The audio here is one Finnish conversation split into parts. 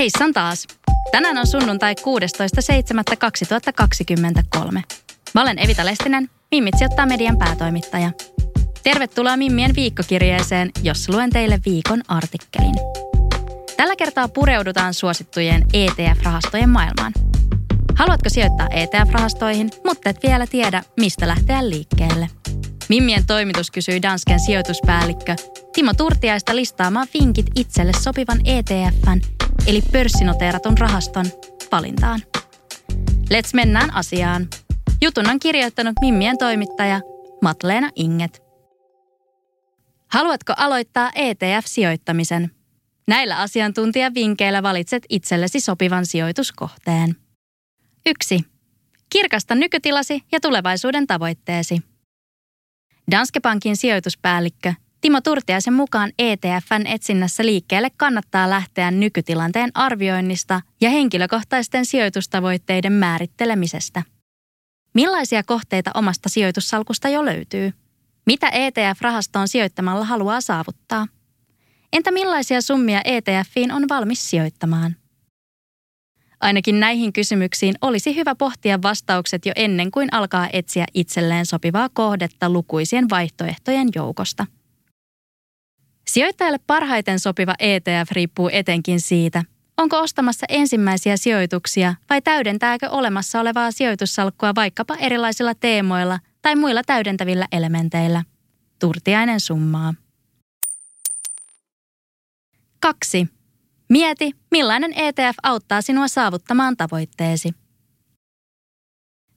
Heissan taas. Tänään on sunnuntai 16.7.2023. Mä olen Evita Lestinen, Mimmitsi ottaa median päätoimittaja. Tervetuloa Mimmien viikkokirjeeseen, jossa luen teille viikon artikkelin. Tällä kertaa pureudutaan suosittujen ETF-rahastojen maailmaan. Haluatko sijoittaa ETF-rahastoihin, mutta et vielä tiedä, mistä lähteä liikkeelle? Mimmien toimitus kysyi Dansken sijoituspäällikkö Timo Turtiaista listaamaan vinkit itselle sopivan ETFn, eli pörssinoteeratun rahaston, valintaan. Let's mennään asiaan. Jutun on kirjoittanut Mimmien toimittaja Matleena Inget. Haluatko aloittaa ETF-sijoittamisen? Näillä asiantuntijavinkkeillä valitset itsellesi sopivan sijoituskohteen. 1. Kirkasta nykytilasi ja tulevaisuuden tavoitteesi. Danske Bankin sijoituspäällikkö Timo Turtiaisen mukaan ETFn etsinnässä liikkeelle kannattaa lähteä nykytilanteen arvioinnista ja henkilökohtaisten sijoitustavoitteiden määrittelemisestä. Millaisia kohteita omasta sijoitussalkusta jo löytyy? Mitä ETF-rahastoon sijoittamalla haluaa saavuttaa? Entä millaisia summia ETFiin on valmis sijoittamaan? Ainakin näihin kysymyksiin olisi hyvä pohtia vastaukset jo ennen kuin alkaa etsiä itselleen sopivaa kohdetta lukuisien vaihtoehtojen joukosta. Sijoittajalle parhaiten sopiva ETF riippuu etenkin siitä, onko ostamassa ensimmäisiä sijoituksia vai täydentääkö olemassa olevaa sijoitussalkkua vaikkapa erilaisilla teemoilla tai muilla täydentävillä elementeillä. Turtiainen summaa. 2. Mieti, millainen ETF auttaa sinua saavuttamaan tavoitteesi.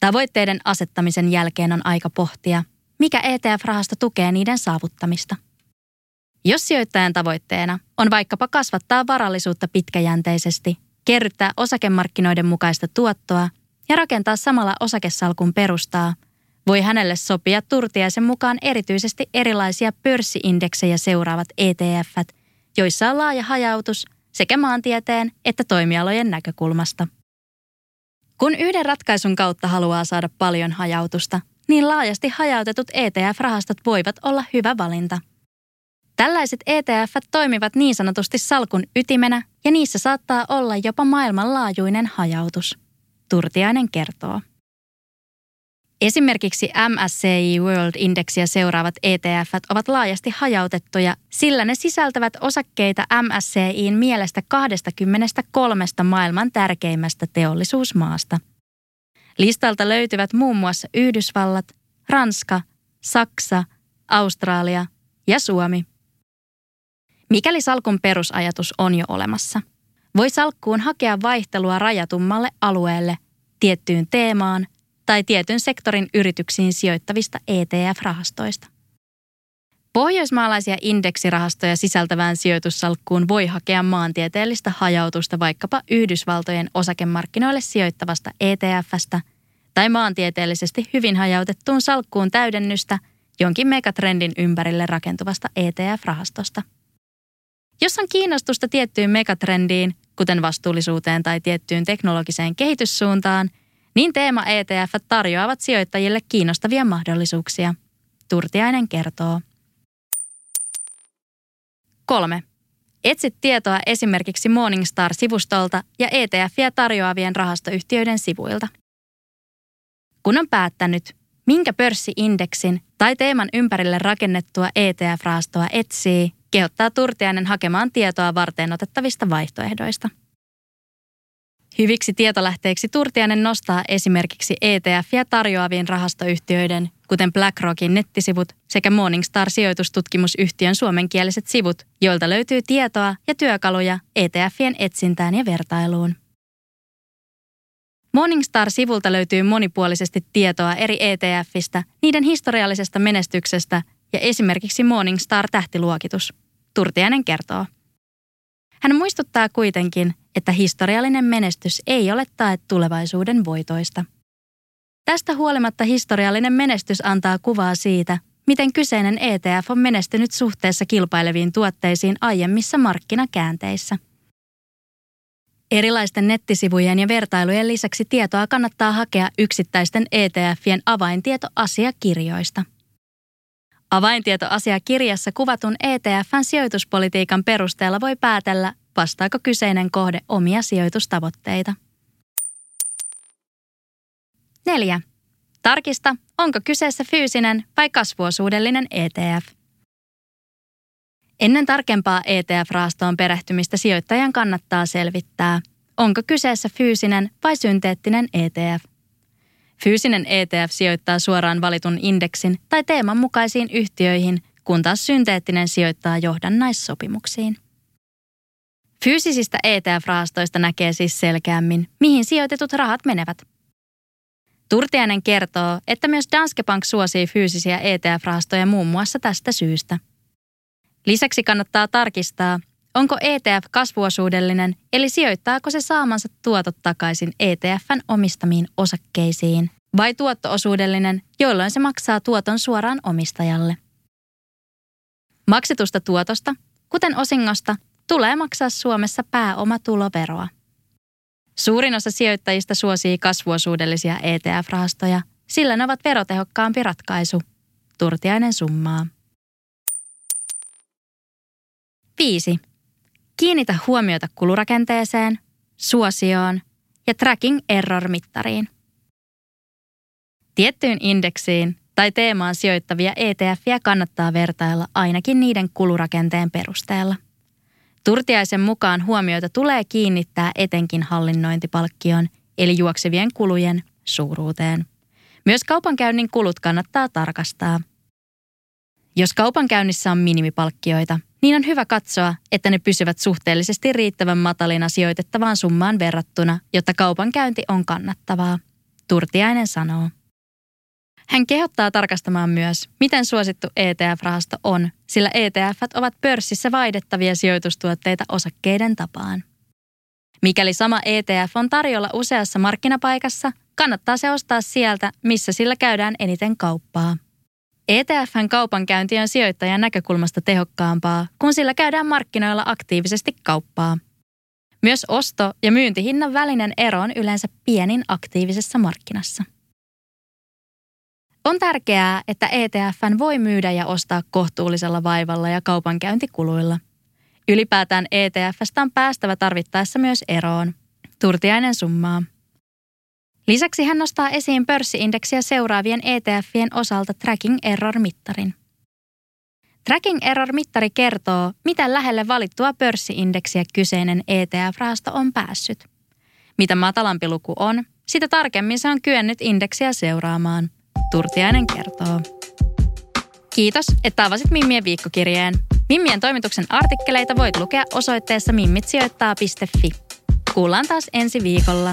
Tavoitteiden asettamisen jälkeen on aika pohtia, mikä ETF-rahasto tukee niiden saavuttamista. Jos sijoittajan tavoitteena on vaikkapa kasvattaa varallisuutta pitkäjänteisesti, kerryttää osakemarkkinoiden mukaista tuottoa ja rakentaa samalla osakesalkun perustaa, voi hänelle sopia turtiaisen mukaan erityisesti erilaisia pörssiindeksejä seuraavat ETFt, joissa on laaja hajautus sekä maantieteen että toimialojen näkökulmasta. Kun yhden ratkaisun kautta haluaa saada paljon hajautusta, niin laajasti hajautetut ETF-rahastot voivat olla hyvä valinta – Tällaiset ETF toimivat niin sanotusti salkun ytimenä ja niissä saattaa olla jopa maailmanlaajuinen hajautus. Turtiainen kertoo. Esimerkiksi MSCI World Indexia seuraavat ETF ovat laajasti hajautettuja, sillä ne sisältävät osakkeita MSCIin mielestä 23 maailman tärkeimmästä teollisuusmaasta. Listalta löytyvät muun muassa Yhdysvallat, Ranska, Saksa, Australia ja Suomi. Mikäli salkun perusajatus on jo olemassa, voi salkkuun hakea vaihtelua rajatummalle alueelle, tiettyyn teemaan tai tietyn sektorin yrityksiin sijoittavista ETF-rahastoista. Pohjoismaalaisia indeksirahastoja sisältävään sijoitussalkkuun voi hakea maantieteellistä hajautusta vaikkapa Yhdysvaltojen osakemarkkinoille sijoittavasta ETFstä tai maantieteellisesti hyvin hajautettuun salkkuun täydennystä jonkin megatrendin ympärille rakentuvasta ETF-rahastosta. Jos on kiinnostusta tiettyyn megatrendiin, kuten vastuullisuuteen tai tiettyyn teknologiseen kehityssuuntaan, niin teema ETF tarjoavat sijoittajille kiinnostavia mahdollisuuksia. Turtiainen kertoo. 3. Etsit tietoa esimerkiksi Morningstar-sivustolta ja ETFiä tarjoavien rahastoyhtiöiden sivuilta. Kun on päättänyt, minkä pörssiindeksin tai teeman ympärille rakennettua ETF-rahastoa etsii, kehottaa Turtiainen hakemaan tietoa varten otettavista vaihtoehdoista. Hyviksi tietolähteiksi Turtiainen nostaa esimerkiksi ETF- ja tarjoavien rahastoyhtiöiden, kuten BlackRockin nettisivut sekä Morningstar-sijoitustutkimusyhtiön suomenkieliset sivut, joilta löytyy tietoa ja työkaluja ETFien etsintään ja vertailuun. Morningstar-sivulta löytyy monipuolisesti tietoa eri ETFistä, niiden historiallisesta menestyksestä ja esimerkiksi Morningstar-tähtiluokitus. Turtiainen kertoo. Hän muistuttaa kuitenkin, että historiallinen menestys ei ole tae tulevaisuuden voitoista. Tästä huolimatta historiallinen menestys antaa kuvaa siitä, miten kyseinen ETF on menestynyt suhteessa kilpaileviin tuotteisiin aiemmissa markkinakäänteissä. Erilaisten nettisivujen ja vertailujen lisäksi tietoa kannattaa hakea yksittäisten ETFien avaintietoasiakirjoista. Avaintietoasiakirjassa kuvatun ETFn sijoituspolitiikan perusteella voi päätellä, vastaako kyseinen kohde omia sijoitustavoitteita. 4. Tarkista, onko kyseessä fyysinen vai kasvuosuudellinen ETF. Ennen tarkempaa ETF-rahastoon perehtymistä sijoittajan kannattaa selvittää, onko kyseessä fyysinen vai synteettinen ETF. Fyysinen ETF sijoittaa suoraan valitun indeksin tai teeman mukaisiin yhtiöihin, kun taas synteettinen sijoittaa johdannaissopimuksiin. Fyysisistä ETF-rahastoista näkee siis selkeämmin, mihin sijoitetut rahat menevät – Turtiainen kertoo, että myös Danske Bank suosii fyysisiä ETF-rahastoja muun muassa tästä syystä. Lisäksi kannattaa tarkistaa, onko ETF kasvuosuudellinen, eli sijoittaako se saamansa tuotot takaisin ETFn omistamiin osakkeisiin, vai tuottoosuudellinen, jolloin se maksaa tuoton suoraan omistajalle. Maksetusta tuotosta, kuten osingosta, tulee maksaa Suomessa pääomatuloveroa. Suurin osa sijoittajista suosii kasvuosuudellisia ETF-rahastoja, sillä ne ovat verotehokkaampi ratkaisu. Turtiainen summaa. 5. Kiinnitä huomiota kulurakenteeseen, suosioon ja tracking error-mittariin. Tiettyyn indeksiin tai teemaan sijoittavia ETFiä kannattaa vertailla ainakin niiden kulurakenteen perusteella. Turtiaisen mukaan huomioita tulee kiinnittää etenkin hallinnointipalkkion, eli juoksevien kulujen, suuruuteen. Myös kaupankäynnin kulut kannattaa tarkastaa. Jos kaupankäynnissä on minimipalkkioita, niin on hyvä katsoa, että ne pysyvät suhteellisesti riittävän matalina sijoitettavaan summaan verrattuna, jotta kaupankäynti on kannattavaa. Turtiainen sanoo. Hän kehottaa tarkastamaan myös, miten suosittu ETF-rahasto on, sillä ETF ovat pörssissä vaihdettavia sijoitustuotteita osakkeiden tapaan. Mikäli sama ETF on tarjolla useassa markkinapaikassa, kannattaa se ostaa sieltä, missä sillä käydään eniten kauppaa. ETFn kaupankäynti on sijoittajan näkökulmasta tehokkaampaa, kun sillä käydään markkinoilla aktiivisesti kauppaa. Myös osto- ja myyntihinnan välinen ero on yleensä pienin aktiivisessa markkinassa. On tärkeää, että ETFn voi myydä ja ostaa kohtuullisella vaivalla ja kaupankäyntikuluilla. Ylipäätään ETFstä on päästävä tarvittaessa myös eroon. Turtiainen summaa. Lisäksi hän nostaa esiin pörssiindeksiä seuraavien ETFien osalta Tracking Error-mittarin. Tracking Error-mittari kertoo, miten lähelle valittua pörssiindeksiä kyseinen ETF-rahasto on päässyt. Mitä matalampi luku on, sitä tarkemmin se on kyennyt indeksiä seuraamaan – Turtiainen kertoo. Kiitos, että avasit Mimmien viikkokirjeen. Mimmien toimituksen artikkeleita voit lukea osoitteessa mimmitsijoittaa.fi. Kuullaan taas ensi viikolla.